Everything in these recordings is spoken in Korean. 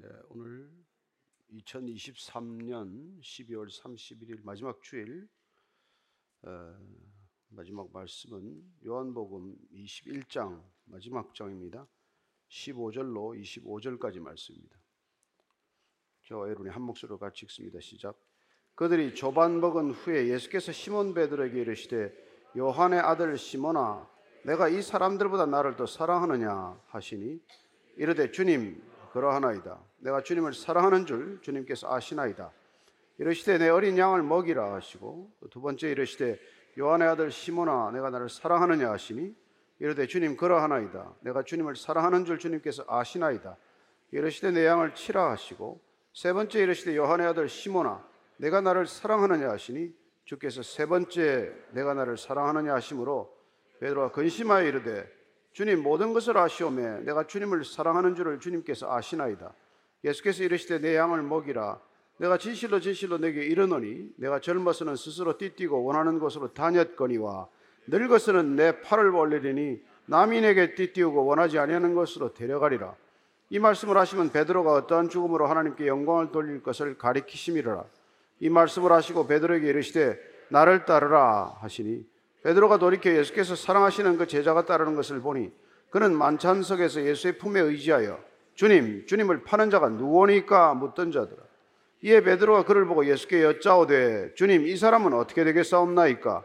네, 오늘 2023년 12월 31일 마지막 주일 어, 마지막 말씀은 요한복음 21장 마지막 장입니다. 15절로 25절까지 말씀입니다. 저와 여러분이 한 목소리로 같이 읽습니다. 시작. 그들이 조반 먹은 후에 예수께서 시몬 베드로에게 이르시되 요한의 아들 시몬아 내가 이 사람들보다 나를 더 사랑하느냐 하시니 이르되 주님 그러하나이다. 내가 주님을 사랑하는 줄 주님께서 아시나이다. 이르시되 내 어린 양을 먹이라 하시고 두 번째 이르시되 요한의 아들 시몬아 내가 나를 사랑하느냐 하시니 이르되 주님 그러하나이다. 내가 주님을 사랑하는 줄 주님께서 아시나이다. 이르시되 내 양을 치라 하시고 세 번째 이르시되 요한의 아들 시몬아 내가 나를 사랑하느냐 하시니 주께서 세 번째 내가 나를 사랑하느냐 하심으로 베드로가 근심하여 이르되 주님 모든 것을 아시오매 내가 주님을 사랑하는 줄을 주님께서 아시나이다. 예수께서 이르시되 내 양을 먹이라. 내가 진실로 진실로 내게 이르노니 내가 젊어서는 스스로 띠뛰고 원하는 곳으로 다녔거니와 늙어서는 내 팔을 벌리리니 남이 내게 띠띠우고 원하지 아니하는 것으로 데려가리라. 이 말씀을 하시면 베드로가 어떠한 죽음으로 하나님께 영광을 돌릴 것을 가리키심이라. 이 말씀을 하시고 베드로에게 이르시되 나를 따르라 하시니 베드로가 돌이켜 예수께서 사랑하시는 그 제자가 따르는 것을 보니 그는 만찬석에서 예수의 품에 의지하여 주님, 주님을 파는 자가 누구니까 묻던 자더라. 이에 베드로가 그를 보고 예수께 여짜오되 주님 이 사람은 어떻게 되겠사옵나이까?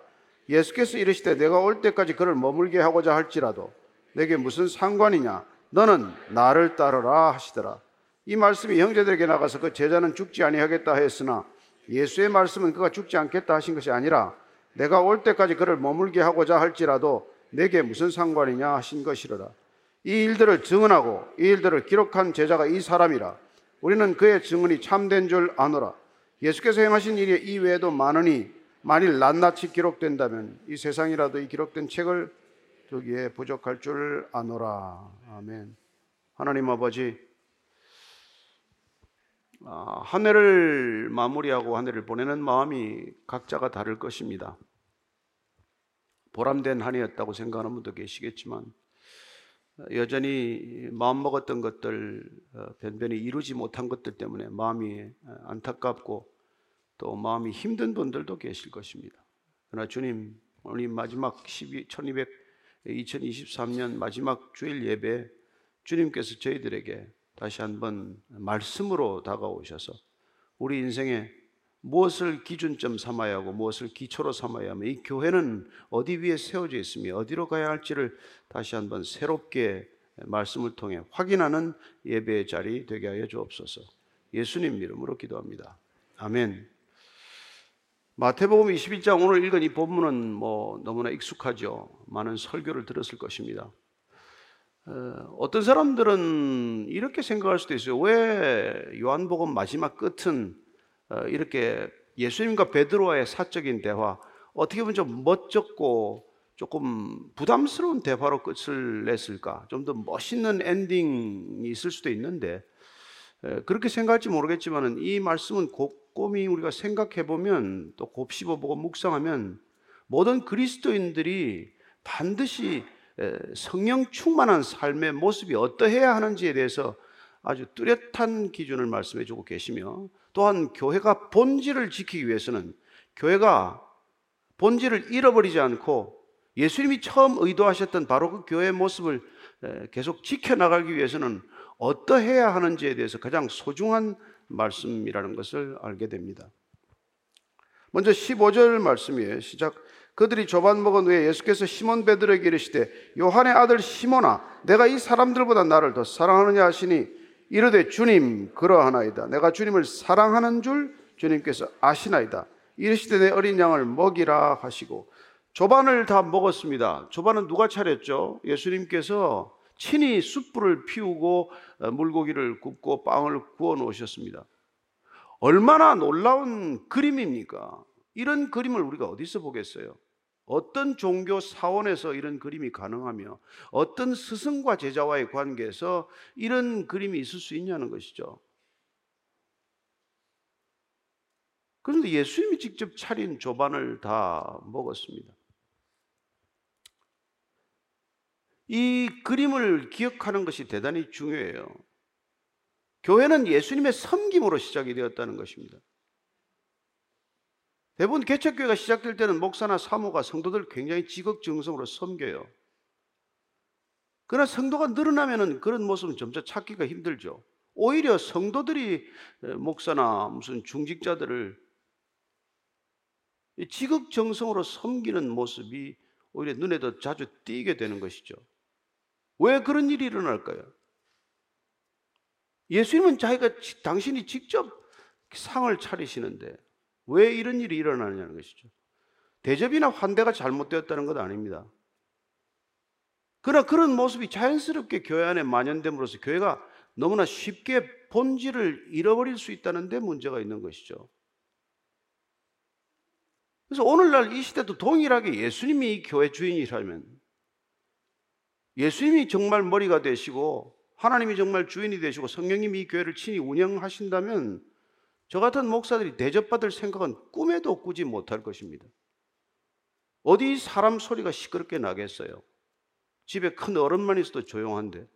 예수께서 이르시되 내가 올 때까지 그를 머물게 하고자 할지라도 내게 무슨 상관이냐? 너는 나를 따르라 하시더라. 이 말씀이 형제들에게 나가서 그 제자는 죽지 아니하겠다 했으나 예수의 말씀은 그가 죽지 않겠다 하신 것이 아니라 내가 올 때까지 그를 머물게 하고자 할지라도 내게 무슨 상관이냐 하신 것이로라. 이 일들을 증언하고 이 일들을 기록한 제자가 이 사람이라. 우리는 그의 증언이 참된 줄 아노라. 예수께서 행하신 일이 이 외에도 많으니 만일 낱낱이 기록된다면 이 세상이라도 이 기록된 책을 두기에 부족할 줄 아노라. 아멘. 하나님 아버지, 아, 한 해를 마무리하고 한 해를 보내는 마음이 각자가 다를 것입니다. 보람된 한 해였다고 생각하는 분도 계시겠지만 여전히 마음 먹었던 것들 어, 변변히 이루지 못한 것들 때문에 마음이 안타깝고 또 마음이 힘든 분들도 계실 것입니다. 그러나 주님 오늘 마지막 12, 1200, 2023년 마지막 주일 예배 주님께서 저희들에게 다시 한번 말씀으로 다가오셔서 우리 인생에 무엇을 기준점 삼아야 하고 무엇을 기초로 삼아야 하며 이 교회는 어디 위에 세워져 있으며 어디로 가야 할지를 다시 한번 새롭게 말씀을 통해 확인하는 예배의 자리 되게 하여 주옵소서. 예수님 이름으로 기도합니다. 아멘. 마태복음 21장 오늘 읽은 이 본문은 뭐 너무나 익숙하죠. 많은 설교를 들었을 것입니다. 어, 어떤 사람들은 이렇게 생각할 수도 있어요. 왜 요한복음 마지막 끝은 어, 이렇게 예수님과 베드로와의 사적인 대화, 어떻게 보면 좀 멋졌고 조금 부담스러운 대화로 끝을 냈을까? 좀 더 멋있는 엔딩이 있을 수도 있는데 그렇게 생각할지 모르겠지만 이 말씀은 곰곰이 우리가 생각해 보면 또 곱씹어 보고 묵상하면 모든 그리스도인들이 반드시 성령 충만한 삶의 모습이 어떠해야 하는지에 대해서 아주 뚜렷한 기준을 말씀해 주고 계시며 또한 교회가 본질을 지키기 위해서는 교회가 본질을 잃어버리지 않고 예수님이 처음 의도하셨던 바로 그 교회의 모습을 계속 지켜나가기 위해서는 어떠해야 하는지에 대해서 가장 소중한 말씀이라는 것을 알게 됩니다. 먼저 15절 말씀이에요. 시작. 그들이 조반 먹은 후에 예수께서 시몬 베드로에게 이르시되 요한의 아들 시몬아 내가 이 사람들보다 나를 더 사랑하느냐 하시니 이르되 주님 그러하나이다 내가 주님을 사랑하는 줄 주님께서 아시나이다 이르시되 내 어린 양을 먹이라 하시고 조반을 다 먹었습니다 조반은 누가 차렸죠? 예수님께서 친히 숯불을 피우고 어, 물고기를 굽고 빵을 구워 놓으셨습니다 얼마나 놀라운 그림입니까? 이런 그림을 우리가 어디서 보겠어요? 어떤 종교 사원에서 이런 그림이 가능하며 어떤 스승과 제자와의 관계에서 이런 그림이 있을 수 있냐는 것이죠. 그런데 예수님이 직접 차린 조반을 다 먹었습니다. 이 그림을 기억하는 것이 대단히 중요해요. 교회는 예수님의 섬김으로 시작이 되었다는 것입니다. 대부분 개척교회가 시작될 때는 목사나 사모가 성도들 굉장히 지극정성으로 섬겨요. 그러나 성도가 늘어나면은 그런 모습은 점차 찾기가 힘들죠. 오히려 성도들이 목사나 무슨 중직자들을 지극정성으로 섬기는 모습이 오히려 눈에 더 자주 띄게 되는 것이죠. 왜 그런 일이 일어날까요? 예수님은 자기가 당신이 직접 상을 차리시는데 왜 이런 일이 일어나느냐는 것이죠. 대접이나 환대가 잘못되었다는 것 아닙니다. 그러나 그런 모습이 자연스럽게 교회 안에 만연됨으로써 교회가 너무나 쉽게 본질을 잃어버릴 수 있다는 데 문제가 있는 것이죠. 그래서 오늘날 이 시대도 동일하게 예수님이 이 교회 주인이라면 예수님이 정말 머리가 되시고 하나님이 정말 주인이 되시고 성령님이 이 교회를 친히 운영하신다면 저 같은 목사들이 대접받을 생각은 꿈에도 꾸지 못할 것입니다. 어디 사람 소리가 시끄럽게 나겠어요? 집에 큰 어른만 있어도 조용한데.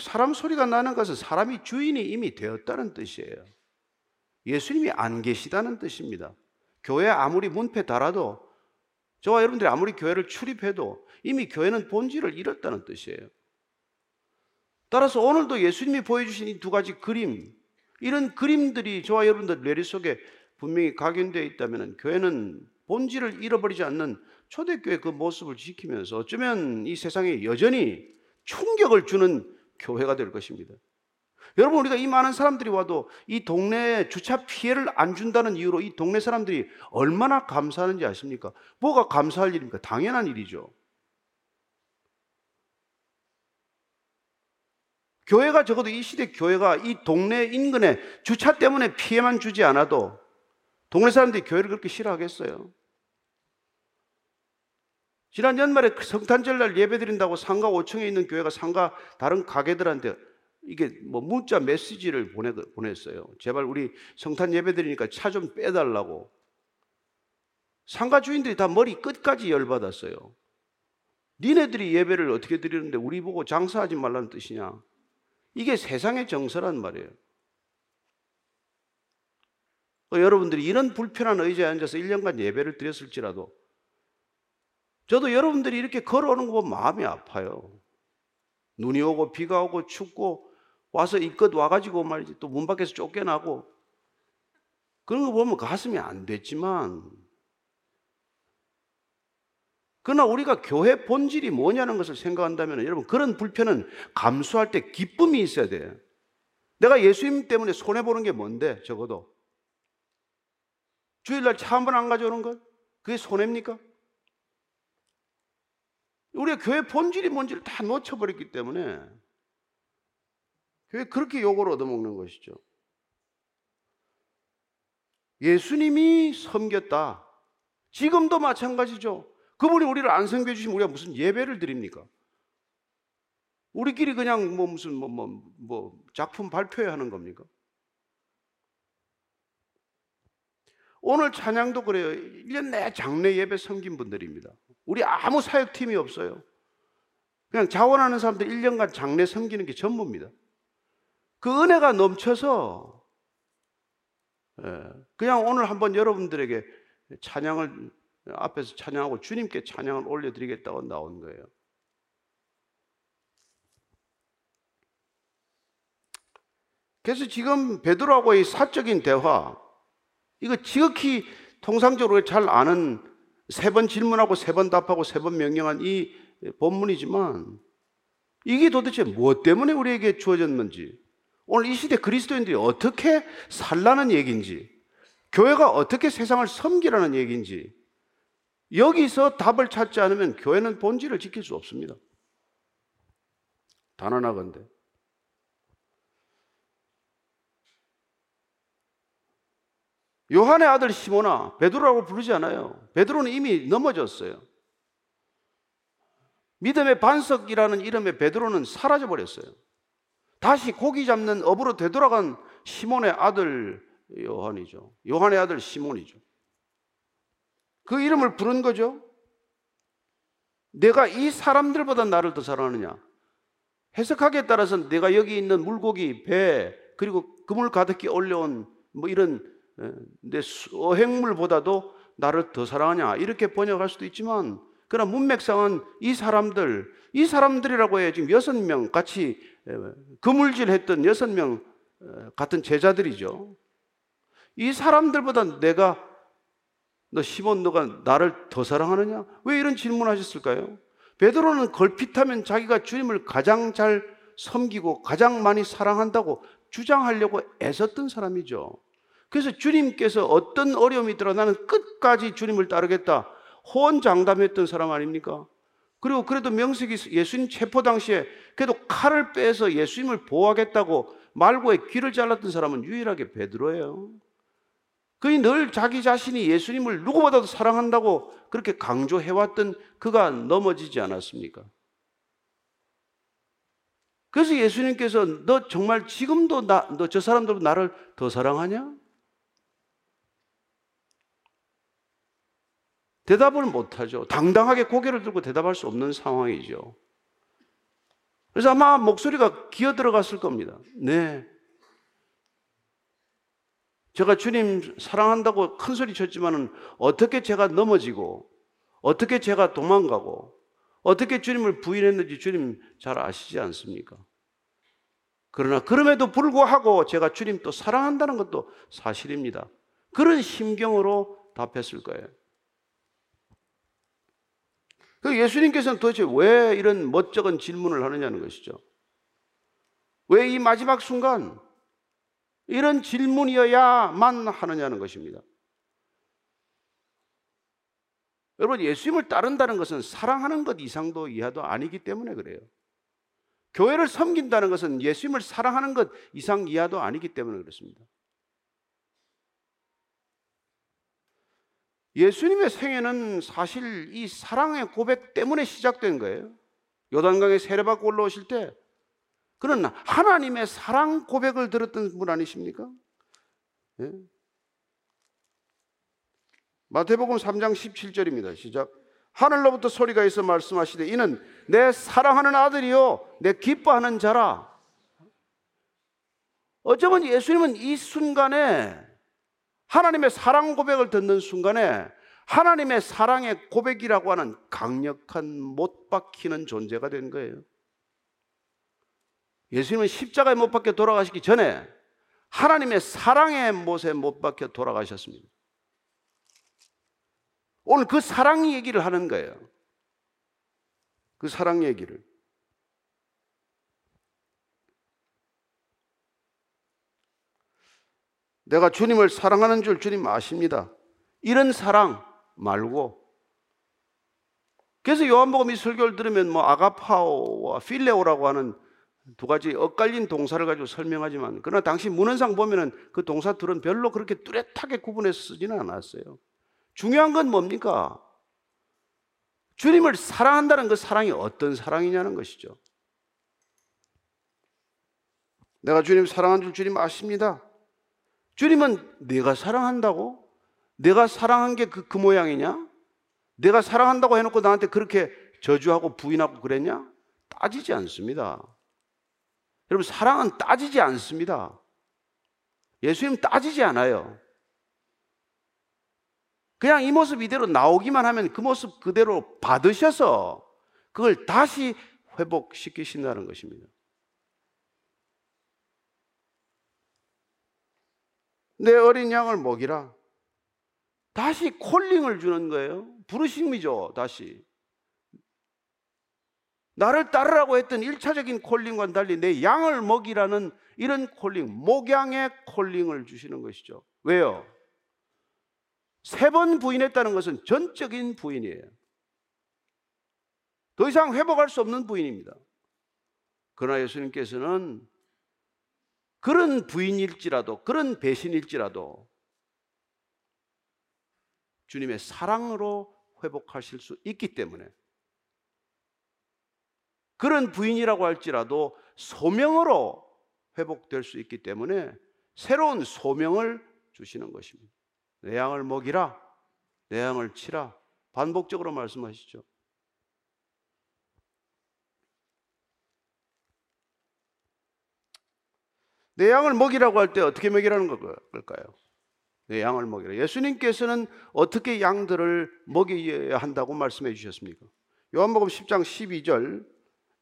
사람 소리가 나는 것은 사람이 주인이 이미 되었다는 뜻이에요. 예수님이 안 계시다는 뜻입니다. 교회 아무리 문패 달아도 저와 여러분들이 아무리 교회를 출입해도 이미 교회는 본질을 잃었다는 뜻이에요. 따라서 오늘도 예수님이 보여주신 이 두 가지 그림, 이런 그림들이 저와 여러분들 뇌리 속에 분명히 각인되어 있다면 교회는 본질을 잃어버리지 않는 초대교회 그 모습을 지키면서 어쩌면 이 세상에 여전히 충격을 주는 교회가 될 것입니다. 여러분 우리가 이 많은 사람들이 와도 이 동네에 주차 피해를 안 준다는 이유로 이 동네 사람들이 얼마나 감사하는지 아십니까? 뭐가 감사할 일입니까? 당연한 일이죠. 교회가 적어도 이 시대 교회가 이 동네 인근에 주차 때문에 피해만 주지 않아도 동네 사람들이 교회를 그렇게 싫어하겠어요? 지난 연말에 성탄절날 예배 드린다고 상가 5층에 있는 교회가 상가 다른 가게들한테 이게 뭐 문자 메시지를 보내, 보냈어요. 제발 우리 성탄 예배 드리니까 차 좀 빼달라고. 상가 주인들이 다 머리 끝까지 열받았어요. 니네들이 예배를 어떻게 드리는데 우리 보고 장사하지 말라는 뜻이냐? 이게 세상의 정서란 말이에요. 어, 여러분들이 이런 불편한 의자에 앉아서 1년간 예배를 드렸을지라도 저도 여러분들이 이렇게 걸어오는 거 보면 마음이 아파요. 눈이 오고 비가 오고 춥고 와서 이껏 와가지고 말이지 또 문 밖에서 쫓겨나고 그런 거 보면 가슴이 안 됐지만 그러나 우리가 교회 본질이 뭐냐는 것을 생각한다면 여러분 그런 불편은 감수할 때 기쁨이 있어야 돼요. 내가 예수님 때문에 손해 보는 게 뭔데 적어도 주일날 차 한 번 안 가져오는 것? 그게 손해입니까? 우리가 교회 본질이 뭔지를 다 놓쳐버렸기 때문에 교회 그렇게 욕을 얻어먹는 것이죠. 예수님이 섬겼다. 지금도 마찬가지죠. 그분이 우리를 안 섬겨 주시면 우리가 무슨 예배를 드립니까? 우리끼리 그냥 뭐 무슨 뭐, 뭐, 뭐 작품 발표회 하는 겁니까? 오늘 찬양도 그래요. 1년 내 장례 예배 섬긴 분들입니다. 우리 아무 사역팀이 없어요. 그냥 자원하는 사람들 1년간 장례 섬기는 게 전부입니다. 그 은혜가 넘쳐서 예, 그냥 오늘 한번 여러분들에게 찬양을 앞에서 찬양하고 주님께 찬양을 올려드리겠다고 나온 거예요. 그래서 지금 베드로하고의 사적인 대화, 이거 지극히 통상적으로 잘 아는 세 번 질문하고 세 번 답하고 세 번 명령한 이 본문이지만 이게 도대체 무엇 때문에 우리에게 주어졌는지 오늘 이 시대 그리스도인들이 어떻게 살라는 얘기인지 교회가 어떻게 세상을 섬기라는 얘기인지 여기서 답을 찾지 않으면 교회는 본질을 지킬 수 없습니다. 단언하건대. 요한의 아들 시모나 베드로라고 부르지 않아요. 베드로는 이미 넘어졌어요. 믿음의 반석이라는 이름의 베드로는 사라져 버렸어요. 다시 고기 잡는 업으로 되돌아간 시몬의 아들 요한이죠. 요한의 아들 시몬이죠. 그 이름을 부른 거죠. 내가 이 사람들보다 나를 더 사랑하느냐? 해석하기에 따라서 내가 여기 있는 물고기, 배, 그리고 그물 가득히 올려온 뭐 이런 어, 내 어행물보다도 나를 더 사랑하냐 이렇게 번역할 수도 있지만 그러나 문맥상은 이 사람들 이 사람들이라고 해 지금 여섯 명 같이 그물질 했던 여섯 명 같은 제자들이죠. 이 사람들보다 내가 너 시몬 너가 나를 더 사랑하느냐? 왜 이런 질문하셨을까요? 베드로는 걸핏하면 자기가 주님을 가장 잘 섬기고 가장 많이 사랑한다고 주장하려고 애썼던 사람이죠. 그래서 주님께서 어떤 어려움이 있더라 나는 끝까지 주님을 따르겠다. 호언장담했던 사람 아닙니까? 그리고 그래도 명색이 예수님 체포 당시에 그래도 칼을 빼서 예수님을 보호하겠다고 말고에 귀를 잘랐던 사람은 유일하게 베드로예요. 그이 늘 자기 자신이 예수님을 누구보다도 사랑한다고 그렇게 강조해왔던 그가 넘어지지 않았습니까? 그래서 예수님께서 너 정말 지금도 나, 너 저 사람들 나를 더 사랑하냐? 대답을 못하죠. 당당하게 고개를 들고 대답할 수 없는 상황이죠. 그래서 아마 목소리가 기어 들어갔을 겁니다. 네. 제가 주님 사랑한다고 큰 소리 쳤지만은 어떻게 제가 넘어지고 어떻게 제가 도망가고 어떻게 주님을 부인했는지 주님 잘 아시지 않습니까? 그러나 그럼에도 불구하고 제가 주님 또 사랑한다는 것도 사실입니다. 그런 심경으로 답했을 거예요. 그 예수님께서는 도대체 왜 이런 멋쩍은 질문을 하느냐는 것이죠. 왜 이 마지막 순간 이런 질문이어야만 하느냐는 것입니다. 여러분, 예수님을 따른다는 것은 사랑하는 것 이상도 이하도 아니기 때문에 그래요. 교회를 섬긴다는 것은 예수님을 사랑하는 것 이상 이하도 아니기 때문에 그렇습니다. 예수님의 생애는 사실 이 사랑의 고백 때문에 시작된 거예요. 요단강에 세례받고 올라오실 때 그는 하나님의 사랑 고백을 들었던 분 아니십니까? 예? 마태복음 3장 17절입니다. 시작. 하늘로부터 소리가 있어 말씀하시되 이는 내 사랑하는 아들이요 내 기뻐하는 자라. 어쩌면 예수님은 이 순간에 하나님의 사랑 고백을 듣는 순간에 하나님의 사랑의 고백이라고 하는 강력한 못 박히는 존재가 된 거예요. 예수님은 십자가에 못 박혀 돌아가시기 전에 하나님의 사랑의 못에 못 박혀 돌아가셨습니다. 오늘 그 사랑 얘기를 하는 거예요. 그 사랑 얘기를. 내가 주님을 사랑하는 줄 주님 아십니다. 이런 사랑 말고. 그래서 요한복음 이 설교를 들으면 뭐 아가파오와 필레오라고 하는 두 가지 엇갈린 동사를 가지고 설명하지만 그러나 당시 문헌상 보면은 그 동사들은 별로 그렇게 뚜렷하게 구분해서 쓰지는 않았어요. 중요한 건 뭡니까? 주님을 사랑한다는 그 사랑이 어떤 사랑이냐는 것이죠. 내가 주님 사랑한 줄 주님 아십니다. 주님은 내가 사랑한다고? 내가 사랑한 게 그 그 모양이냐? 내가 사랑한다고 해놓고 나한테 그렇게 저주하고 부인하고 그랬냐? 따지지 않습니다. 여러분, 사랑은 따지지 않습니다. 예수님 따지지 않아요. 그냥 이 모습 이대로 나오기만 하면 그 모습 그대로 받으셔서 그걸 다시 회복시키신다는 것입니다. 내 어린 양을 먹이라. 다시 콜링을 주는 거예요. 부르심이죠, 다시. 나를 따르라고 했던 1차적인 콜링과는 달리 내 양을 먹이라는 이런 콜링, 목양의 콜링을 주시는 것이죠. 왜요? 세 번 부인했다는 것은 전적인 부인이에요. 더 이상 회복할 수 없는 부인입니다. 그러나 예수님께서는 그런 부인일지라도, 그런 배신일지라도 주님의 사랑으로 회복하실 수 있기 때문에 그런 부인이라고 할지라도 소명으로 회복될 수 있기 때문에 새로운 소명을 주시는 것입니다. 내 양을 먹이라, 내 양을 치라. 반복적으로 말씀하시죠. 내 양을 먹이라고 할 때 어떻게 먹이라는 걸까요? 내 양을 먹이라. 예수님께서는 어떻게 양들을 먹여야 한다고 말씀해 주셨습니까? 요한복음 10장 12절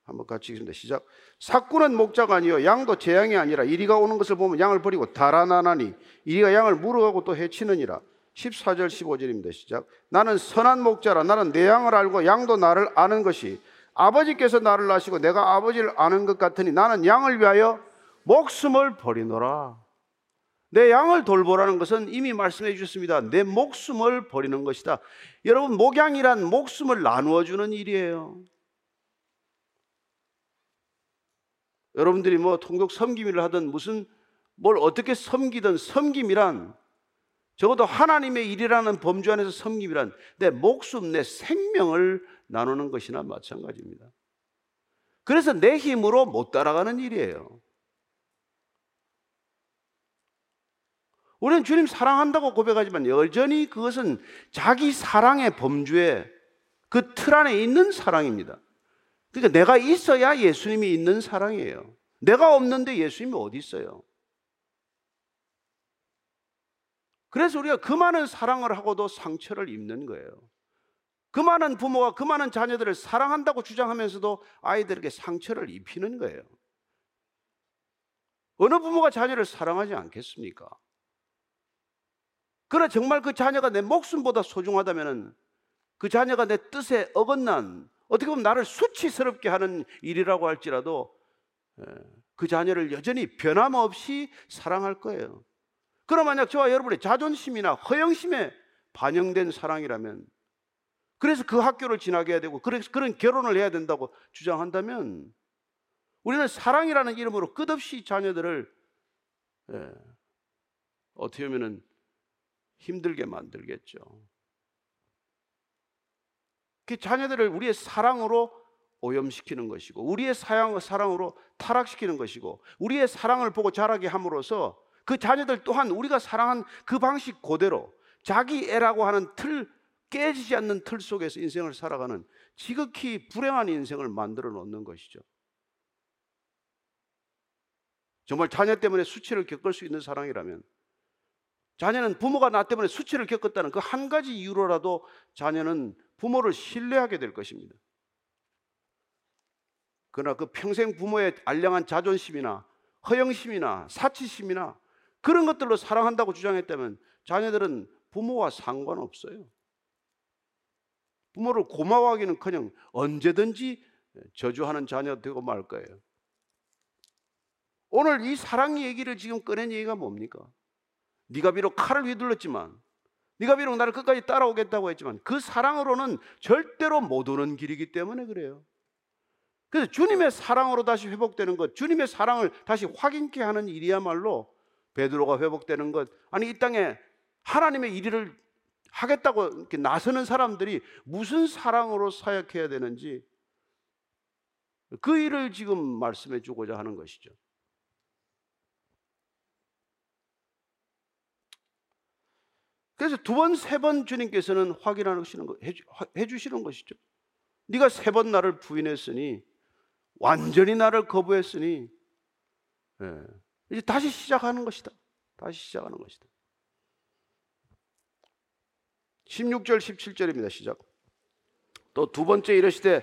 한번 같이 읽습니다. 시작. 사꾼은 목자가 아니요 양도 제 양이 아니라 이리가 오는 것을 보면 양을 버리고 달아나나니 이리가 양을 물어가고 또 해치느니라. 14절 15절입니다. 시작. 나는 선한 목자라 나는 내 양을 알고 양도 나를 아는 것이 아버지께서 나를 아시고 내가 아버지를 아는 것 같으니 나는 양을 위하여 목숨을 버리노라. 내 양을 돌보라는 것은 이미 말씀해 주셨습니다. 내 목숨을 버리는 것이다. 여러분, 목양이란 목숨을 나누어 주는 일이에요. 여러분들이 뭐 통독 섬김을 하든 무슨 뭘 어떻게 섬기든 섬김이란 적어도 하나님의 일이라는 범주 안에서 섬김이란 내 목숨, 내 생명을 나누는 것이나 마찬가지입니다. 그래서 내 힘으로 못 따라가는 일이에요. 우리는 주님 사랑한다고 고백하지만 여전히 그것은 자기 사랑의 범주에 그 틀 안에 있는 사랑입니다. 그러니까 내가 있어야 예수님이 있는 사랑이에요. 내가 없는데 예수님이 어디 있어요? 그래서 우리가 그 많은 사랑을 하고도 상처를 입는 거예요. 그 많은 부모가 그 많은 자녀들을 사랑한다고 주장하면서도 아이들에게 상처를 입히는 거예요. 어느 부모가 자녀를 사랑하지 않겠습니까? 그러나 정말 그 자녀가 내 목숨보다 소중하다면 그 자녀가 내 뜻에 어긋난 어떻게 보면 나를 수치스럽게 하는 일이라고 할지라도 예, 그 자녀를 여전히 변함없이 사랑할 거예요. 그럼 만약 저와 여러분의 자존심이나 허영심에 반영된 사랑이라면 그래서 그 학교를 지나게 해야 되고 그래서 그런 결혼을 해야 된다고 주장한다면 우리는 사랑이라는 이름으로 끝없이 자녀들을 예, 어떻게 보면은 힘들게 만들겠죠. 그 자녀들을 우리의 사랑으로 오염시키는 것이고 우리의 사랑, 사랑으로 타락시키는 것이고 우리의 사랑을 보고 자라게 함으로써 그 자녀들 또한 우리가 사랑한 그 방식 그대로 자기 애라고 하는 틀 깨지지 않는 틀 속에서 인생을 살아가는 지극히 불행한 인생을 만들어 놓는 것이죠. 정말 자녀 때문에 수치를 겪을 수 있는 사랑이라면 자녀는 부모가 나 때문에 수치를 겪었다는 그 한 가지 이유로라도 자녀는 부모를 신뢰하게 될 것입니다. 그러나 그 평생 부모의 알량한 자존심이나 허영심이나 사치심이나 그런 것들로 사랑한다고 주장했다면 자녀들은 부모와 상관없어요. 부모를 고마워하기는 커녕 언제든지 저주하는 자녀 되고 말 거예요. 오늘 이 사랑 얘기를 지금 꺼낸 얘기가 뭡니까? 네가 비록 칼을 휘둘렀지만 네가 비록 나를 끝까지 따라오겠다고 했지만 그 사랑으로는 절대로 못 오는 길이기 때문에 그래요. 그래서 주님의 사랑으로 다시 회복되는 것, 주님의 사랑을 다시 확인케 하는 일이야말로 베드로가 회복되는 것. 아니 이 땅에 하나님의 일을 하겠다고 이렇게 나서는 사람들이 무슨 사랑으로 사역해야 되는지 그 일을 지금 말씀해 주고자 하는 것이죠. 그래서 두 번, 세 번 주님께서는 확인하시는 거, 해주 시는 것이죠. 네가 세 번 나를 부인했으니, 완전히 나를 거부했으니, 예, 이제 다시 시작하는 것이다. 다시 시작하는 것이다. 16절, 17절입니다. 시작. 또 두 번째 이르시되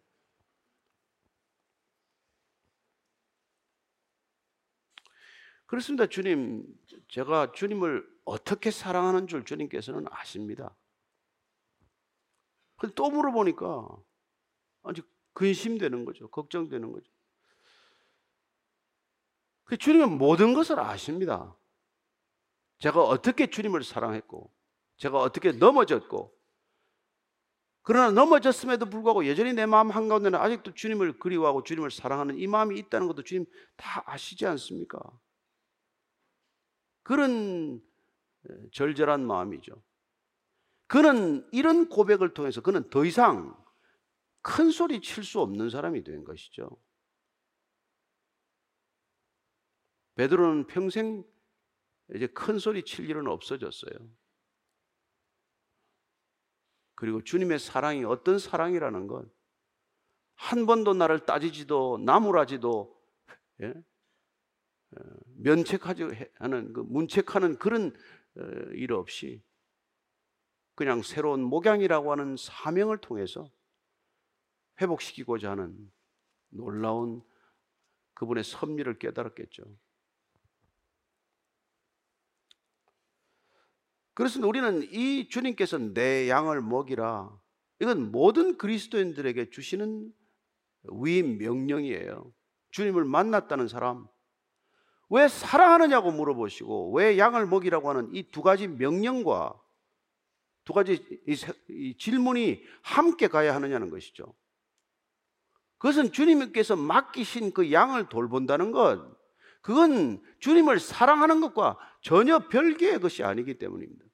그렇습니다. 주님, 제가 주님을 어떻게 사랑하는 줄 주님께서는 아십니다. 근데 또 물어보니까 아주 근심되는 거죠. 걱정되는 거죠. 그 주님은 모든 것을 아십니다. 제가 어떻게 주님을 사랑했고, 제가 어떻게 넘어졌고, 그러나 넘어졌음에도 불구하고 여전히 내 마음 한가운데는 아직도 주님을 그리워하고 주님을 사랑하는 이 마음이 있다는 것도 주님 다 아시지 않습니까? 그런 절절한 마음이죠. 그는 이런 고백을 통해서 그는 더 이상 큰 소리 칠 수 없는 사람이 된 것이죠. 베드로는 평생 이제 큰 소리 칠 일은 없어졌어요. 그리고 주님의 사랑이 어떤 사랑이라는 건 한 번도 나를 따지지도 나무라지도 예? 어, 면책하지 하는 그 문책하는 그런 어, 일 없이 그냥 새로운 목양이라고 하는 사명을 통해서 회복시키고자 하는 놀라운 그분의 섭리를 깨달았겠죠. 그래서 우리는 이 주님께서 내 양을 먹이라. 이건 모든 그리스도인들에게 주시는 위임 명령이에요. 주님을 만났다는 사람, 왜 사랑하느냐고 물어보시고, 왜 양을 먹이라고 하는 이 두 가지 명령과 두 가지 이 질문이 함께 가야 하느냐는 것이죠. 그것은 주님께서 맡기신 그 양을 돌본다는 것, 그건 주님을 사랑하는 것과 전혀 별개의 것이 아니기 때문입니다.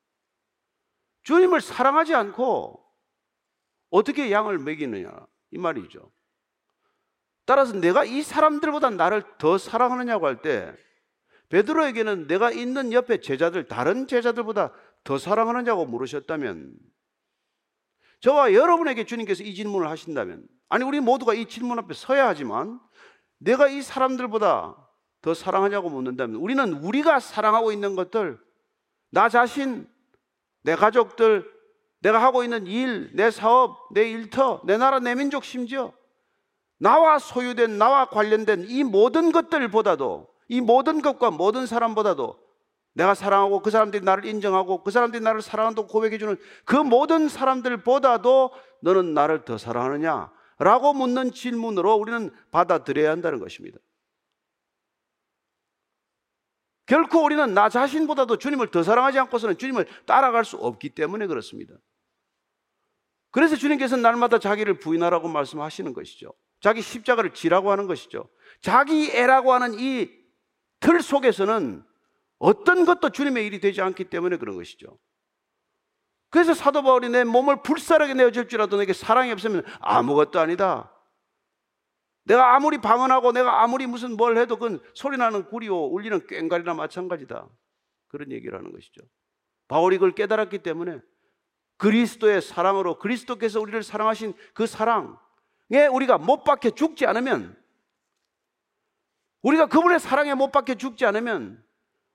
주님을 사랑하지 않고 어떻게 양을 먹이느냐 이 말이죠. 따라서 내가 이 사람들보다 나를 더 사랑하느냐고 할 때 베드로에게는 내가 있는 옆에 제자들 다른 제자들보다 더 사랑하느냐고 물으셨다면 저와 여러분에게 주님께서 이 질문을 하신다면 아니 우리 모두가 이 질문 앞에 서야 하지만 내가 이 사람들보다 더 사랑하냐고 묻는다면 우리는 우리가 사랑하고 있는 것들 나 자신 내 가족들 내가 하고 있는 일, 내 사업, 내 일터, 내 나라, 내 민족 심지어 나와 소유된 나와 관련된 이 모든 것들보다도 이 모든 것과 모든 사람보다도 내가 사랑하고 그 사람들이 나를 인정하고 그 사람들이 나를 사랑한다고 고백해주는 그 모든 사람들보다도 너는 나를 더 사랑하느냐? 라고 묻는 질문으로 우리는 받아들여야 한다는 것입니다. 결코 우리는 나 자신보다도 주님을 더 사랑하지 않고서는 주님을 따라갈 수 없기 때문에 그렇습니다. 그래서 주님께서는 날마다 자기를 부인하라고 말씀하시는 것이죠. 자기 십자가를 지라고 하는 것이죠. 자기 애라고 하는 이 틀 속에서는 어떤 것도 주님의 일이 되지 않기 때문에 그런 것이죠. 그래서 사도 바울이 내 몸을 불사르게 내어줄지라도 내게 사랑이 없으면 아무것도 아니다. 내가 아무리 방언하고 내가 아무리 무슨 뭘 해도 그건 소리나는 구리오 울리는 꽹과리나 마찬가지다. 그런 얘기를 하는 것이죠. 바울이 그걸 깨달았기 때문에 그리스도의 사랑으로 그리스도께서 우리를 사랑하신 그 사랑에 우리가 못 박혀 죽지 않으면 우리가 그분의 사랑에 못 박혀 죽지 않으면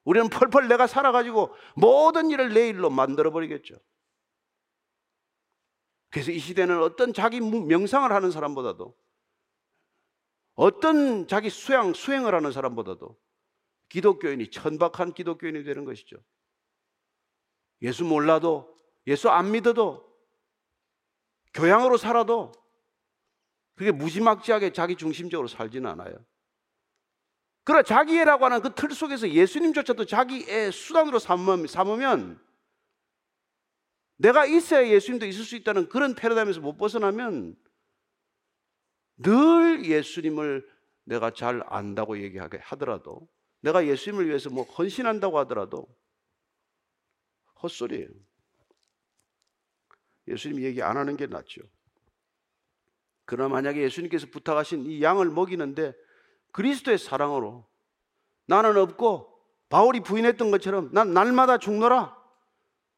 우리는 펄펄 내가 살아가지고 모든 일을 내 일로 만들어버리겠죠. 그래서 이 시대는 어떤 자기 명상을 하는 사람보다도 어떤 자기 수양, 수행을 하는 사람보다도 기독교인이 천박한 기독교인이 되는 것이죠. 예수 몰라도, 예수 안 믿어도, 교양으로 살아도 그게 무지막지하게 자기 중심적으로 살지는 않아요. 그러나 자기애라고 하는 그 틀 속에서 예수님조차도 자기의 수단으로 삼으면 내가 있어야 예수님도 있을 수 있다는 그런 패러다임에서 못 벗어나면 늘 예수님을 내가 잘 안다고 얘기하게 하더라도 내가 예수님을 위해서 뭐 헌신한다고 하더라도 헛소리예요. 예수님 얘기 안 하는 게 낫죠. 그러나 만약에 예수님께서 부탁하신 이 양을 먹이는데 그리스도의 사랑으로 나는 없고 바울이 부인했던 것처럼 난 날마다 죽노라.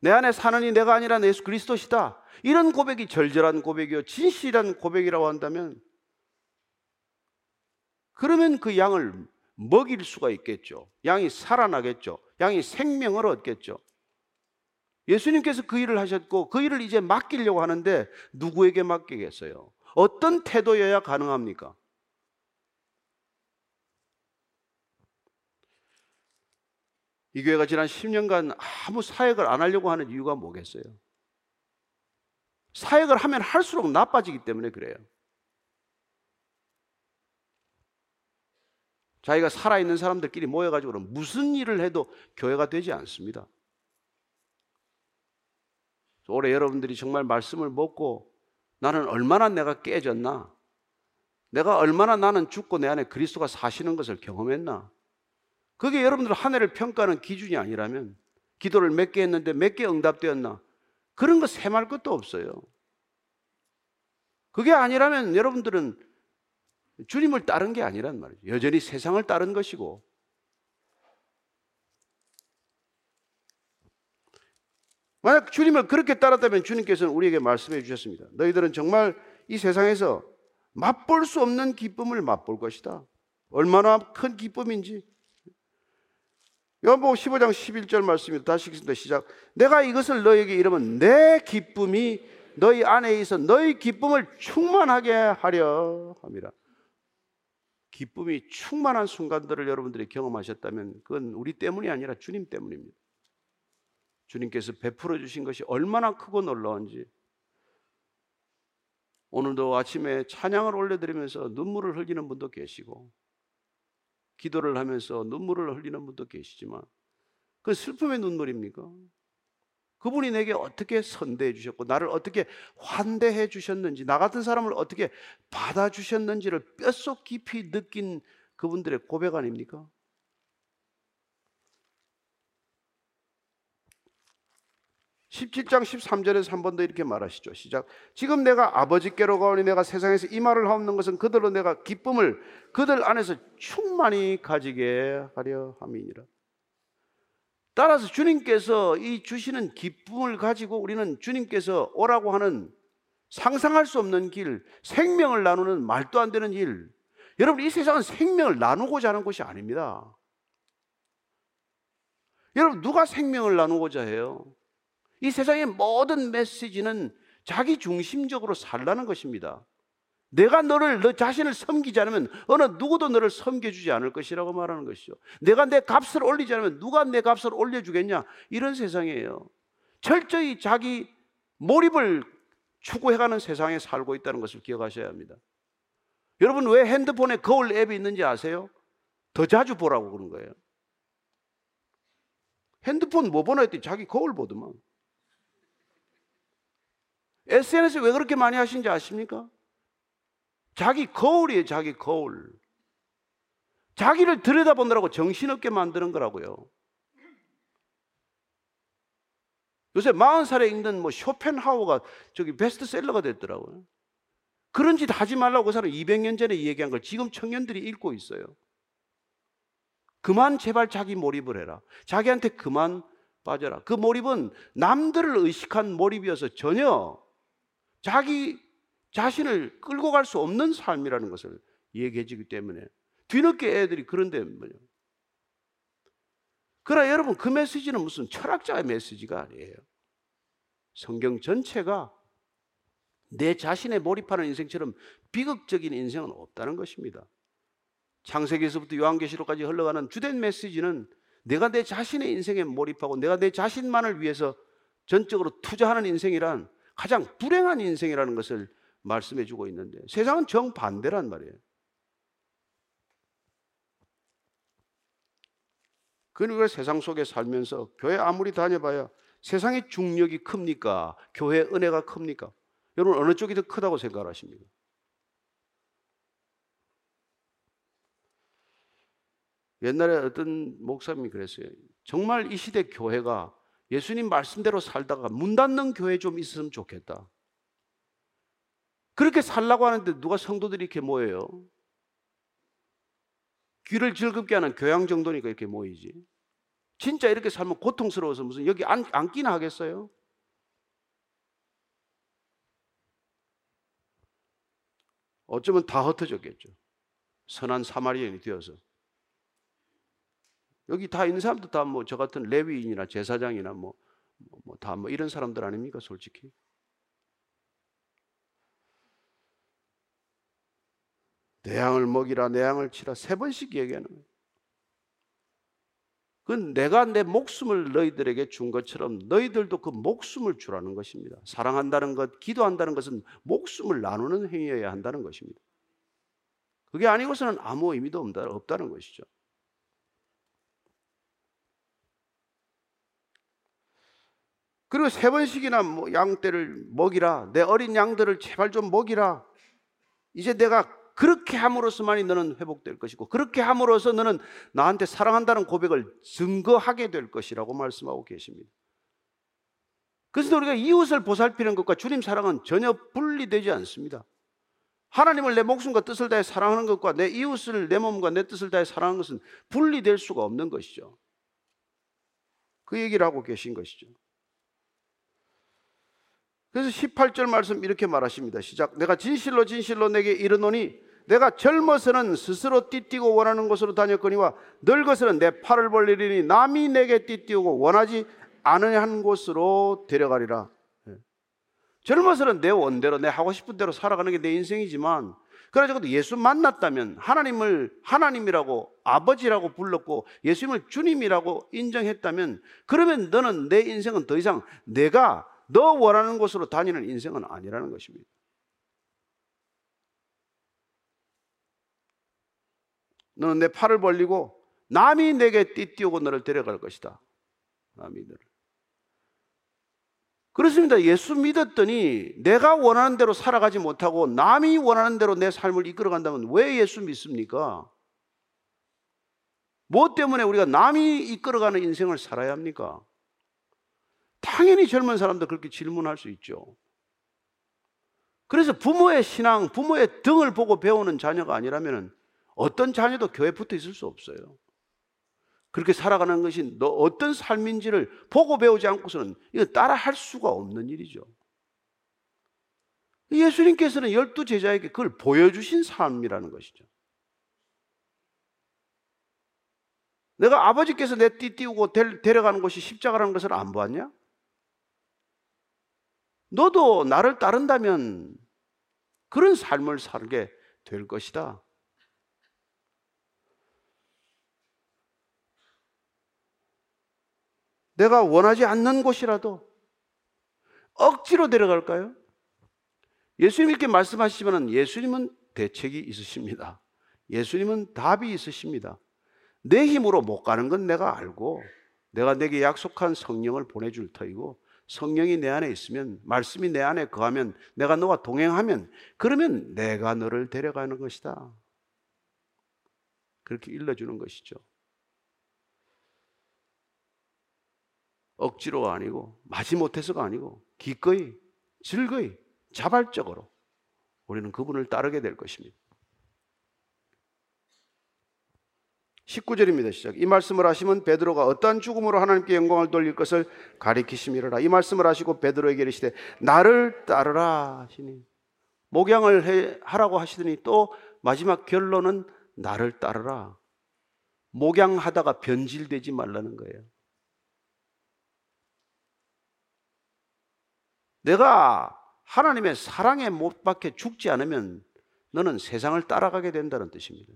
내 안에 사는 이 내가 아니라 예수 그리스도시다. 이런 고백이 절절한 고백이요. 진실한 고백이라고 한다면 그러면 그 양을 먹일 수가 있겠죠. 양이 살아나겠죠. 양이 생명을 얻겠죠. 예수님께서 그 일을 하셨고 그 일을 이제 맡기려고 하는데 누구에게 맡기겠어요? 어떤 태도여야 가능합니까? 이 교회가 지난 10년간 아무 사역을 안 하려고 하는 이유가 뭐겠어요? 사역을 하면 할수록 나빠지기 때문에 그래요. 자기가 살아있는 사람들끼리 모여가지고 무슨 일을 해도 교회가 되지 않습니다. 올해 여러분들이 정말 말씀을 먹고 나는 얼마나 내가 깨졌나? 내가 얼마나 나는 죽고 내 안에 그리스도가 사시는 것을 경험했나? 그게 여러분들 한 해를 평가하는 기준이 아니라면 기도를 몇 개 했는데 몇 개 응답되었나? 그런 거 셈할 것도 없어요. 그게 아니라면 여러분들은 주님을 따른 게 아니란 말이죠. 여전히 세상을 따른 것이고 만약 주님을 그렇게 따랐다면 주님께서는 우리에게 말씀해 주셨습니다. 너희들은 정말 이 세상에서 맛볼 수 없는 기쁨을 맛볼 것이다. 얼마나 큰 기쁨인지. 요한복음 15장 11절 말씀입니다. 다시 읽습니다. 시작. 내가 이것을 너에게 이르면 내 기쁨이 너희 안에 있어 너희 기쁨을 충만하게 하려 함이라. 기쁨이 충만한 순간들을 여러분들이 경험하셨다면 그건 우리 때문이 아니라 주님 때문입니다. 주님께서 베풀어 주신 것이 얼마나 크고 놀라운지 오늘도 아침에 찬양을 올려드리면서 눈물을 흘리는 분도 계시고 기도를 하면서 눈물을 흘리는 분도 계시지만 그 슬픔의 눈물입니까? 그분이 내게 어떻게 선대해 주셨고 나를 어떻게 환대해 주셨는지 나 같은 사람을 어떻게 받아 주셨는지를 뼛속 깊이 느낀 그분들의 고백 아닙니까? 17장 13절에서 한 번 더 이렇게 말하시죠. 시작. 지금 내가 아버지께로 가오니 내가 세상에서 이 말을 하옵는 것은 그들로 내가 기쁨을 그들 안에서 충만히 가지게 하려 함이니라. 따라서 주님께서 이 주시는 기쁨을 가지고 우리는 주님께서 오라고 하는 상상할 수 없는 길, 생명을 나누는 말도 안 되는 일. 여러분, 이 세상은 생명을 나누고자 하는 곳이 아닙니다. 여러분, 누가 생명을 나누고자 해요? 이 세상의 모든 메시지는 자기 중심적으로 살라는 것입니다. 내가 너를 너 자신을 섬기지 않으면 어느 누구도 너를 섬겨주지 않을 것이라고 말하는 것이죠. 내가 내 값을 올리지 않으면 누가 내 값을 올려주겠냐 이런 세상이에요. 철저히 자기 몰입을 추구해가는 세상에 살고 있다는 것을 기억하셔야 합니다. 여러분 왜 핸드폰에 거울 앱이 있는지 아세요? 더 자주 보라고 그런 거예요. 핸드폰 뭐 보나 했더니 자기 거울 보더만. SNS 왜 그렇게 많이 하신지 아십니까? 자기 거울이에요, 자기 거울. 자기를 들여다보느라고 정신없게 만드는 거라고요. 요새 40살에 읽는 뭐 쇼펜하우가 저기 베스트셀러가 됐더라고요. 그런 짓 하지 말라고 그 사람 200년 전에 얘기한 걸 지금 청년들이 읽고 있어요. 그만 제발 자기 몰입을 해라. 자기한테 그만 빠져라. 그 몰입은 남들을 의식한 몰입이어서 전혀 자기 자신을 끌고 갈 수 없는 삶이라는 것을 얘기해 주기 때문에 뒤늦게 애들이 그런데 뭐냐. 그러나 여러분 그 메시지는 무슨 철학자의 메시지가 아니에요. 성경 전체가 내 자신에 몰입하는 인생처럼 비극적인 인생은 없다는 것입니다. 창세기에서부터 요한계시록까지 흘러가는 주된 메시지는 내가 내 자신의 인생에 몰입하고 내가 내 자신만을 위해서 전적으로 투자하는 인생이란 가장 불행한 인생이라는 것을 말씀해 주고 있는데 세상은 정반대란 말이에요. 그러니까 세상 속에 살면서 교회 아무리 다녀봐야 세상의 중력이 큽니까? 교회 은혜가 큽니까? 여러분 어느 쪽이 더 크다고 생각하십니까? 옛날에 어떤 목사님이 그랬어요. 정말 이 시대 교회가 예수님 말씀대로 살다가 문 닫는 교회 좀 있으면 좋겠다. 그렇게 살라고 하는데 누가 성도들이 이렇게 모여요? 귀를 즐겁게 하는 교양 정도니까 이렇게 모이지. 진짜 이렇게 살면 고통스러워서 무슨 여기 안, 앉기나 하겠어요? 어쩌면 다 흩어졌겠죠. 선한 사마리아인이 되어서. 여기 다 있는 사람도 다 뭐 저 같은 레위인이나 제사장이나 뭐뭐 다뭐 뭐 이런 사람들 아닙니까 솔직히? 내 양을 먹이라 내 양을 치라 세 번씩 얘기하는 거예요. 그건 내가 내 목숨을 너희들에게 준 것처럼 너희들도 그 목숨을 주라는 것입니다. 사랑한다는 것, 기도한다는 것은 목숨을 나누는 행위여야 한다는 것입니다. 그게 아니고서는 아무 의미도 없다는 것이죠. 그리고 세 번씩이나 뭐 양떼를 먹이라. 내 어린 양들을 제발 좀 먹이라. 이제 내가 그렇게 함으로써만이 너는 회복될 것이고 그렇게 함으로써 너는 나한테 사랑한다는 고백을 증거하게 될 것이라고 말씀하고 계십니다. 그래서 우리가 이웃을 보살피는 것과 주님 사랑은 전혀 분리되지 않습니다. 하나님을 내 목숨과 뜻을 다해 사랑하는 것과 내 이웃을 내 몸과 내 뜻을 다해 사랑하는 것은 분리될 수가 없는 것이죠. 그 얘기를 하고 계신 것이죠. 그래서 18절 말씀 이렇게 말하십니다. 시작. 내가 진실로 진실로 내게 이르노니 내가 젊어서는 스스로 띠띠고 원하는 곳으로 다녔거니와 늙어서는 내 팔을 벌리리니 남이 내게 띠띠우고 원하지 않으한 곳으로 데려가리라. 예. 젊어서는 내 원대로 내 하고 싶은 대로 살아가는 게 내 인생이지만 그래가지고 예수 만났다면 하나님을 하나님이라고 아버지라고 불렀고 예수님을 주님이라고 인정했다면 그러면 너는 내 인생은 더 이상 내가 너 원하는 곳으로 다니는 인생은 아니라는 것입니다. 너는 내 팔을 벌리고 남이 내게 띠띠우고 너를 데려갈 것이다. 남이 너를. 그렇습니다. 예수 믿었더니 내가 원하는 대로 살아가지 못하고 남이 원하는 대로 내 삶을 이끌어 간다면 왜 예수 믿습니까? 무엇 때문에 우리가 남이 이끌어가는 인생을 살아야 합니까? 당연히 젊은 사람도 그렇게 질문할 수 있죠. 그래서 부모의 신앙, 부모의 등을 보고 배우는 자녀가 아니라면 어떤 자녀도 교회 붙어 있을 수 없어요. 그렇게 살아가는 것이 너 어떤 삶인지를 보고 배우지 않고서는 이거 따라 할 수가 없는 일이죠. 예수님께서는 열두 제자에게 그걸 보여주신 삶이라는 것이죠. 내가 아버지께서 내 띠 띄우고 데려가는 곳이 십자가라는 것을 안 보았냐? 너도 나를 따른다면 그런 삶을 살게 될 것이다. 내가 원하지 않는 곳이라도 억지로 데려갈까요? 예수님 이렇게 말씀하시지만 예수님은 대책이 있으십니다. 예수님은 답이 있으십니다. 내 힘으로 못 가는 건 내가 알고 내가 내게 약속한 성령을 보내줄 터이고 성령이 내 안에 있으면 말씀이 내 안에 거하면 내가 너와 동행하면 그러면 내가 너를 데려가는 것이다. 그렇게 일러주는 것이죠. 억지로가 아니고 마지못해서가 아니고 기꺼이 즐거이 자발적으로 우리는 그분을 따르게 될 것입니다. 19절입니다. 시작. 이 말씀을 하시면 베드로가 어떠한 죽음으로 하나님께 영광을 돌릴 것을 가리키심이라. 이 말씀을 하시고 베드로에게 이르시되 나를 따르라 하시니 목양을 해, 하라고 하시더니 또 마지막 결론은 나를 따르라. 목양하다가 변질되지 말라는 거예요. 내가 하나님의 사랑에 못 박혀 죽지 않으면 너는 세상을 따라가게 된다는 뜻입니다.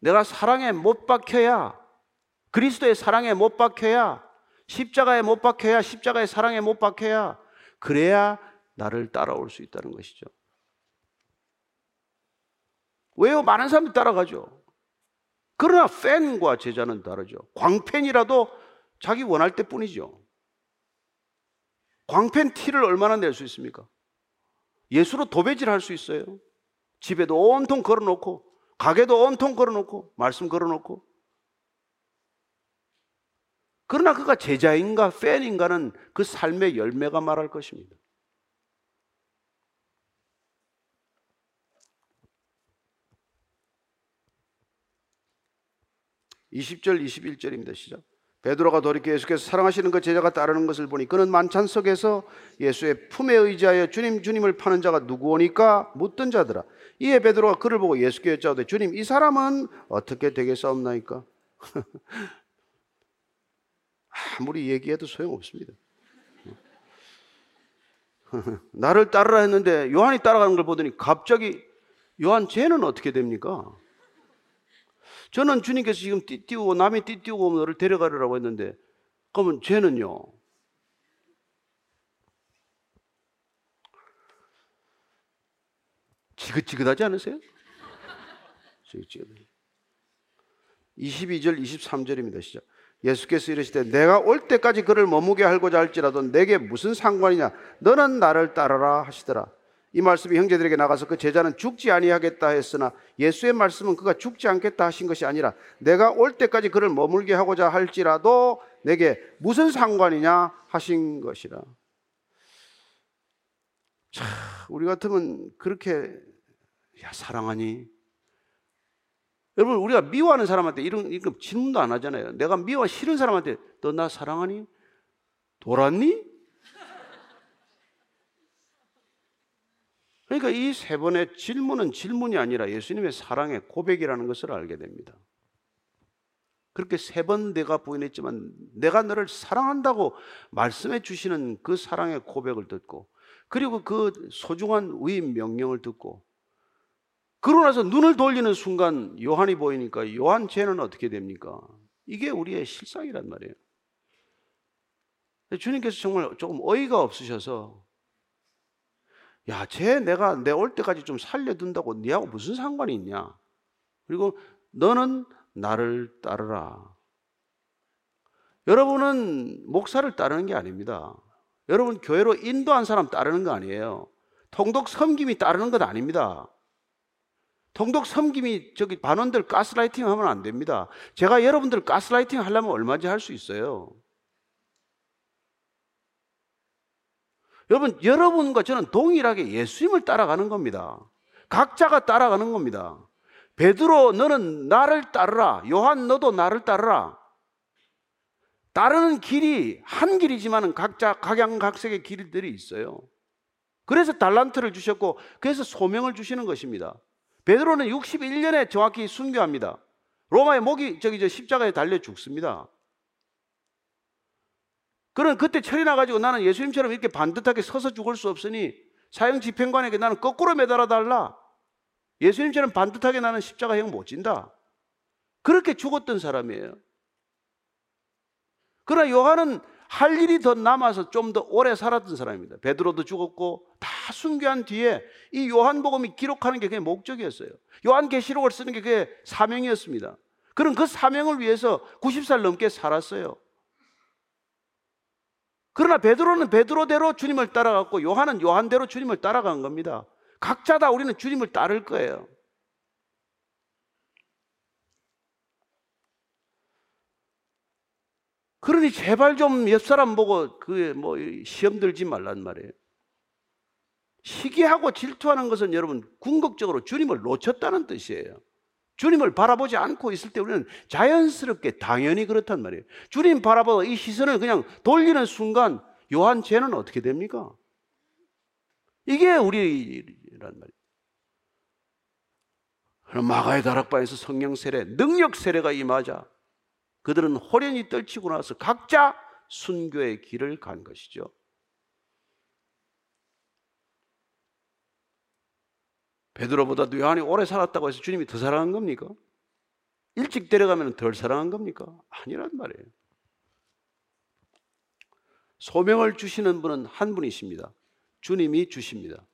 내가 사랑에 못 박혀야 그리스도의 사랑에 못 박혀야 십자가에 못 박혀야 십자가의 사랑에 못 박혀야 그래야 나를 따라올 수 있다는 것이죠. 왜요? 많은 사람들이 따라가죠. 그러나 팬과 제자는 다르죠. 광팬이라도 자기 원할 때 뿐이죠. 광팬 티를 얼마나 낼 수 있습니까? 예수로 도배질 할 수 있어요. 집에도 온통 걸어놓고, 가게도 온통 걸어놓고, 말씀 걸어놓고. 그러나 그가 제자인가 팬인가는 그 삶의 열매가 말할 것입니다. 20절, 21절입니다. 시작. 베드로가 돌이켜 예수께서 사랑하시는 그 제자가 따르는 것을 보니 그는 만찬 속에서 예수의 품에 의지하여 주님 주님을 파는 자가 누구오니까 묻던 자더라. 이에 베드로가 그를 보고 예수께 여짜오되 주님 이 사람은 어떻게 되겠사옵나이까? 아무리 얘기해도 소용없습니다. 나를 따르라 했는데 요한이 따라가는 걸 보더니 갑자기 요한 쟤는 어떻게 됩니까? 저는 주님께서 지금 띠띠우고 남이 띠띠우고 너를 데려가려고 했는데 그러면 죄는요? 지긋지긋하지 않으세요? 지긋지긋. 22절 23절입니다. 시작. 예수께서 이르시되 내가 올 때까지 그를 머무게 하고자 할지라도 내게 무슨 상관이냐 너는 나를 따르라 하시더라. 이 말씀이 형제들에게 나가서 그 제자는 죽지 아니하겠다 했으나 예수의 말씀은 그가 죽지 않겠다 하신 것이 아니라 내가 올 때까지 그를 머물게 하고자 할지라도 내게 무슨 상관이냐 하신 것이라. 자, 우리 같으면 그렇게 야 사랑하니? 여러분 우리가 미워하는 사람한테 이런 이런 질문도 안 하잖아요. 내가 미워 싫은 사람한테 너 나 사랑하니? 돌았니? 그러니까 이 세 번의 질문은 질문이 아니라 예수님의 사랑의 고백이라는 것을 알게 됩니다. 그렇게 세 번 내가 부인했지만 내가 너를 사랑한다고 말씀해 주시는 그 사랑의 고백을 듣고 그리고 그 소중한 위임 명령을 듣고 그러고 나서 눈을 돌리는 순간 요한이 보이니까 요한 죄는 어떻게 됩니까? 이게 우리의 실상이란 말이에요. 주님께서 정말 조금 어이가 없으셔서 야, 쟤 내가 내 올 때까지 좀 살려둔다고 니하고 무슨 상관이 있냐? 그리고 너는 나를 따르라. 여러분은 목사를 따르는 게 아닙니다. 여러분 교회로 인도한 사람 따르는 거 아니에요. 통독 섬김이 따르는 것 아닙니다. 통독 섬김이 저기 반원들 가스라이팅 하면 안 됩니다. 제가 여러분들 가스라이팅 하려면 얼마지 할 수 있어요. 여러분, 여러분과 저는 동일하게 예수님을 따라가는 겁니다. 각자가 따라가는 겁니다. 베드로 너는 나를 따르라. 요한 너도 나를 따르라. 따르는 길이 한 길이지만은 각자 각양각색의 길들이 있어요. 그래서 달란트를 주셨고 그래서 소명을 주시는 것입니다. 베드로는 61년에 정확히 순교합니다. 로마의 목이 저기 저 십자가에 달려 죽습니다. 그런 그때 철이 나가지고 나는 예수님처럼 이렇게 반듯하게 서서 죽을 수 없으니 사형 집행관에게 나는 거꾸로 매달아 달라. 예수님처럼 반듯하게 나는 십자가형 못 진다. 그렇게 죽었던 사람이에요. 그러나 요한은 할 일이 더 남아서 좀 더 오래 살았던 사람입니다. 베드로도 죽었고 다 순교한 뒤에 이 요한복음이 기록하는 게 그게 목적이었어요. 요한계시록을 쓰는 게 그게 사명이었습니다. 그런 그 사명을 위해서 90살 넘게 살았어요. 그러나 베드로는 베드로대로 주님을 따라갔고 요한은 요한대로 주님을 따라간 겁니다. 각자 다 우리는 주님을 따를 거예요. 그러니 제발 좀 옆 사람 보고 그 뭐 시험 들지 말란 말이에요. 시기하고 질투하는 것은 여러분 궁극적으로 주님을 놓쳤다는 뜻이에요. 주님을 바라보지 않고 있을 때 우리는 자연스럽게 당연히 그렇단 말이에요. 주님 바라보고 이 시선을 그냥 돌리는 순간 요한 죄는 어떻게 됩니까? 이게 우리란 말이에요. 마가의 다락방에서 성령 세례, 능력 세례가 임하자 그들은 호련히 떨치고 나서 각자 순교의 길을 간 것이죠. 베드로보다 요한이 오래 살았다고 해서 주님이 더 사랑한 겁니까? 일찍 데려가면 덜 사랑한 겁니까? 아니란 말이에요. 소명을 주시는 분은 한 분이십니다. 주님이 주십니다.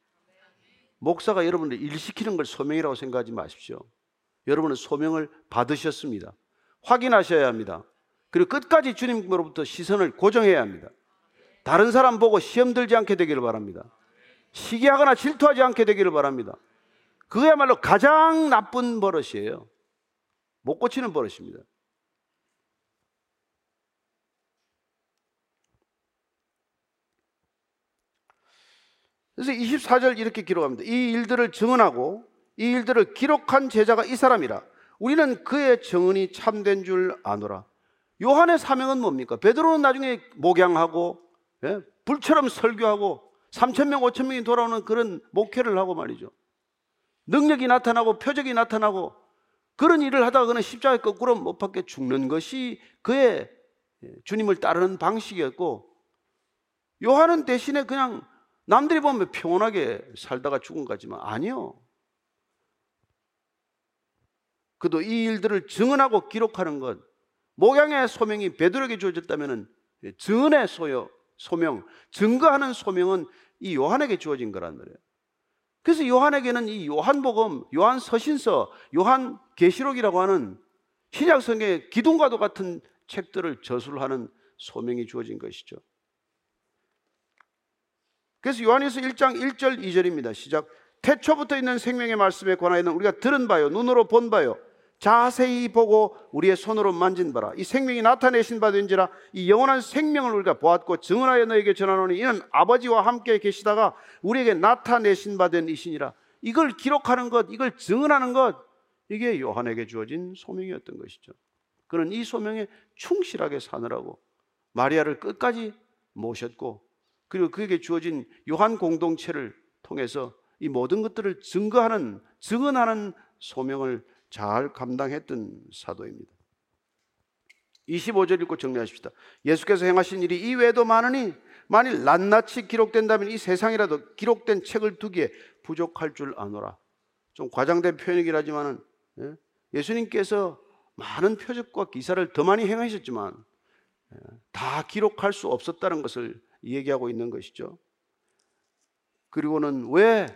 목사가 여러분을 일시키는 걸 소명이라고 생각하지 마십시오. 여러분은 소명을 받으셨습니다. 확인하셔야 합니다. 그리고 끝까지 주님으로부터 시선을 고정해야 합니다. 다른 사람 보고 시험 들지 않게 되기를 바랍니다. 시기하거나 질투하지 않게 되기를 바랍니다. 그야말로 가장 나쁜 버릇이에요. 못 고치는 버릇입니다. 그래서 24절 이렇게 기록합니다. 이 일들을 증언하고 이 일들을 기록한 제자가 이 사람이라. 우리는 그의 증언이 참된 줄 아노라. 요한의 사명은 뭡니까? 베드로는 나중에 목양하고 예? 불처럼 설교하고 3천 명, 5천 명이 돌아오는 그런 목회를 하고 말이죠. 능력이 나타나고 표적이 나타나고 그런 일을 하다가 그는 십자가에 거꾸로 못 박혀 죽는 것이 그의 주님을 따르는 방식이었고 요한은 대신에 그냥 남들이 보면 평온하게 살다가 죽은 거지만 아니요. 그도 이 일들을 증언하고 기록하는 것 목양의 소명이 베드로에게 주어졌다면 증언의 소요, 소명, 증거하는 소명은 이 요한에게 주어진 거란 말이에요. 그래서 요한에게는 이 요한복음, 요한 서신서, 요한 계시록이라고 하는 신약 성경의 기둥과도 같은 책들을 저술하는 소명이 주어진 것이죠. 그래서 요한에서 1장 1절 2절입니다. 시작. 태초부터 있는 생명의 말씀에 관하여는 우리가 들은 바요, 눈으로 본 바요, 자세히 보고 우리의 손으로 만진 바라. 이 생명이 나타내신 바 된지라 이 영원한 생명을 우리가 보았고 증언하여 너에게 전하노니 이는 아버지와 함께 계시다가 우리에게 나타내신 바 된 이신이라. 이걸 기록하는 것 이걸 증언하는 것 이게 요한에게 주어진 소명이었던 것이죠. 그는 이 소명에 충실하게 사느라고 마리아를 끝까지 모셨고 그리고 그에게 주어진 요한 공동체를 통해서 이 모든 것들을 증거하는 증언하는 소명을 잘 감당했던 사도입니다. 25절 읽고 정리하십시다. 예수께서 행하신 일이 이외에도 많으니 만일 낱낱이 기록된다면 이 세상이라도 기록된 책을 두기에 부족할 줄 아노라. 좀 과장된 표현이긴 하지만은 예? 수님께서 많은 표적과 기사를 더 많이 행하셨지만 예, 다 기록할 수 없었다는 것을 얘기하고 있는 것이죠. 그리고는 왜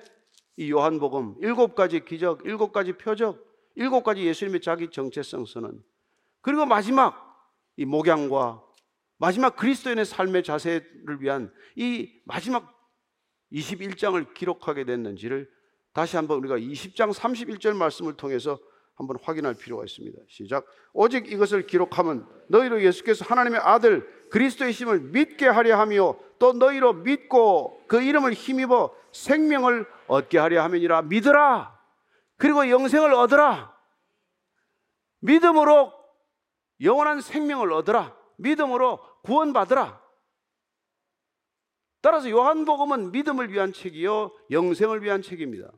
이 요한복음 일곱 가지 기적, 일곱 가지 표적 일곱 가지 예수님의 자기 정체성 선언. 그리고 마지막 이 목양과 마지막 그리스도인의 삶의 자세를 위한 이 마지막 21장을 기록하게 됐는지를 다시 한번 우리가 20장 31절 말씀을 통해서 한번 확인할 필요가 있습니다. 시작. 오직 이것을 기록하면 너희로 예수께서 하나님의 아들 그리스도의 심을 믿게 하려 하며 또 너희로 믿고 그 이름을 힘입어 생명을 얻게 하려 함이니라 믿으라. 그리고 영생을 얻으라. 믿음으로 영원한 생명을 얻으라. 믿음으로 구원받으라. 따라서 요한복음은 믿음을 위한 책이요, 영생을 위한 책입니다.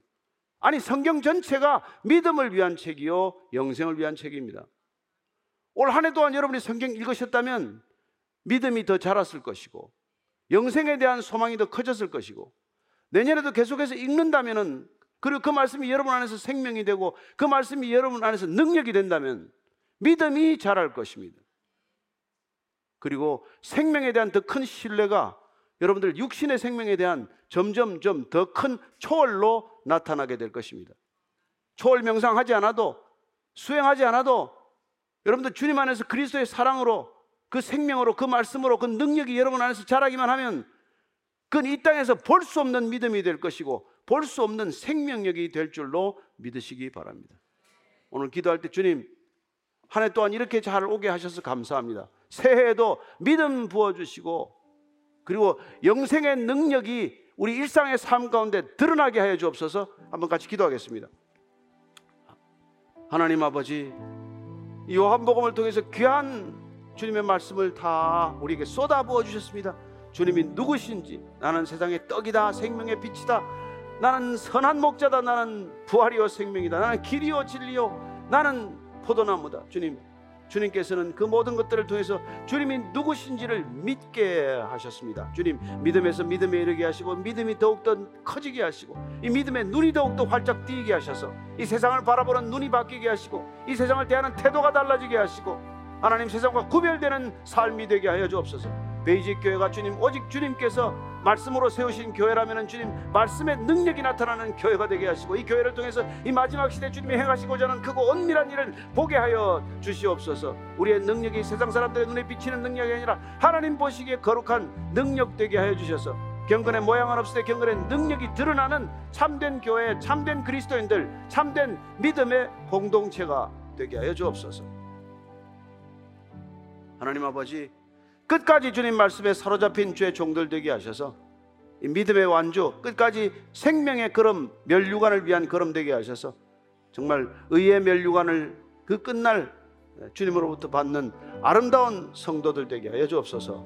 아니, 성경 전체가 믿음을 위한 책이요, 영생을 위한 책입니다. 올 한 해 동안 여러분이 성경 읽으셨다면 믿음이 더 자랐을 것이고, 영생에 대한 소망이 더 커졌을 것이고, 내년에도 계속해서 읽는다면은 그리고 그 말씀이 여러분 안에서 생명이 되고 그 말씀이 여러분 안에서 능력이 된다면 믿음이 자랄 것입니다. 그리고 생명에 대한 더 큰 신뢰가 여러분들 육신의 생명에 대한 점점점 더 큰 초월로 나타나게 될 것입니다. 초월 명상하지 않아도 수행하지 않아도 여러분들 주님 안에서 그리스도의 사랑으로 그 생명으로 그 말씀으로 그 능력이 여러분 안에서 자라기만 하면 그건 이 땅에서 볼 수 없는 믿음이 될 것이고 볼 수 없는 생명력이 될 줄로 믿으시기 바랍니다. 오늘 기도할 때 주님 한 해 동안 이렇게 잘 오게 하셔서 감사합니다. 새해에도 믿음 부어주시고 그리고 영생의 능력이 우리 일상의 삶 가운데 드러나게 하여 주옵소서 한번 같이 기도하겠습니다. 하나님 아버지 요한복음을 통해서 귀한 주님의 말씀을 다 우리에게 쏟아부어 주셨습니다. 주님이 누구신지 나는 세상의 떡이다 생명의 빛이다 나는 선한 목자다 나는 부활이요 생명이다 나는 길이요 진리요 나는 포도나무다 주님 주님께서는 그 모든 것들을 통해서 주님이 누구신지를 믿게 하셨습니다. 주님 믿음에서 믿음에 이르게 하시고 믿음이 더욱더 커지게 하시고 이 믿음의 눈이 더욱더 활짝 띄게 하셔서 이 세상을 바라보는 눈이 바뀌게 하시고 이 세상을 대하는 태도가 달라지게 하시고 하나님 세상과 구별되는 삶이 되게 하여 주옵소서. 베이직 교회가 주님 오직 주님께서 말씀으로 세우신 교회라면 주님 말씀의 능력이 나타나는 교회가 되게 하시고 이 교회를 통해서 이 마지막 시대 주님이 행하시고자 하는 크고 은밀한 일을 보게 하여 주시옵소서. 우리의 능력이 세상 사람들의 눈에 비치는 능력이 아니라 하나님 보시기에 거룩한 능력 되게 하여 주셔서 경건의 모양은 없을 때 경건의 능력이 드러나는 참된 교회, 참된 그리스도인들, 참된 믿음의 공동체가 되게 하여 주옵소서. 하나님 아버지 끝까지 주님 말씀에 사로잡힌 주의 종들 되게 하셔서 믿음의 완주 끝까지 생명의 걸음 멸류관을 위한 걸음 되게 하셔서 정말 의의 멸류관을 그 끝날 주님으로부터 받는 아름다운 성도들 되게 하여 주옵소서.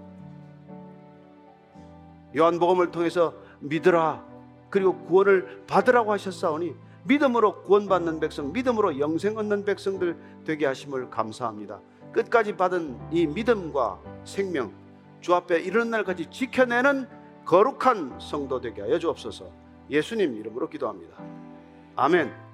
요한복음을 통해서 믿으라 그리고 구원을 받으라고 하셨사오니 믿음으로 구원받는 백성, 믿음으로 영생 얻는 백성들 되게 하심을 감사합니다. 끝까지 받은 이 믿음과 생명 주 앞에 이르는 날까지 지켜내는 거룩한 성도 되게 하여 주옵소서. 예수님 이름으로 기도합니다. 아멘.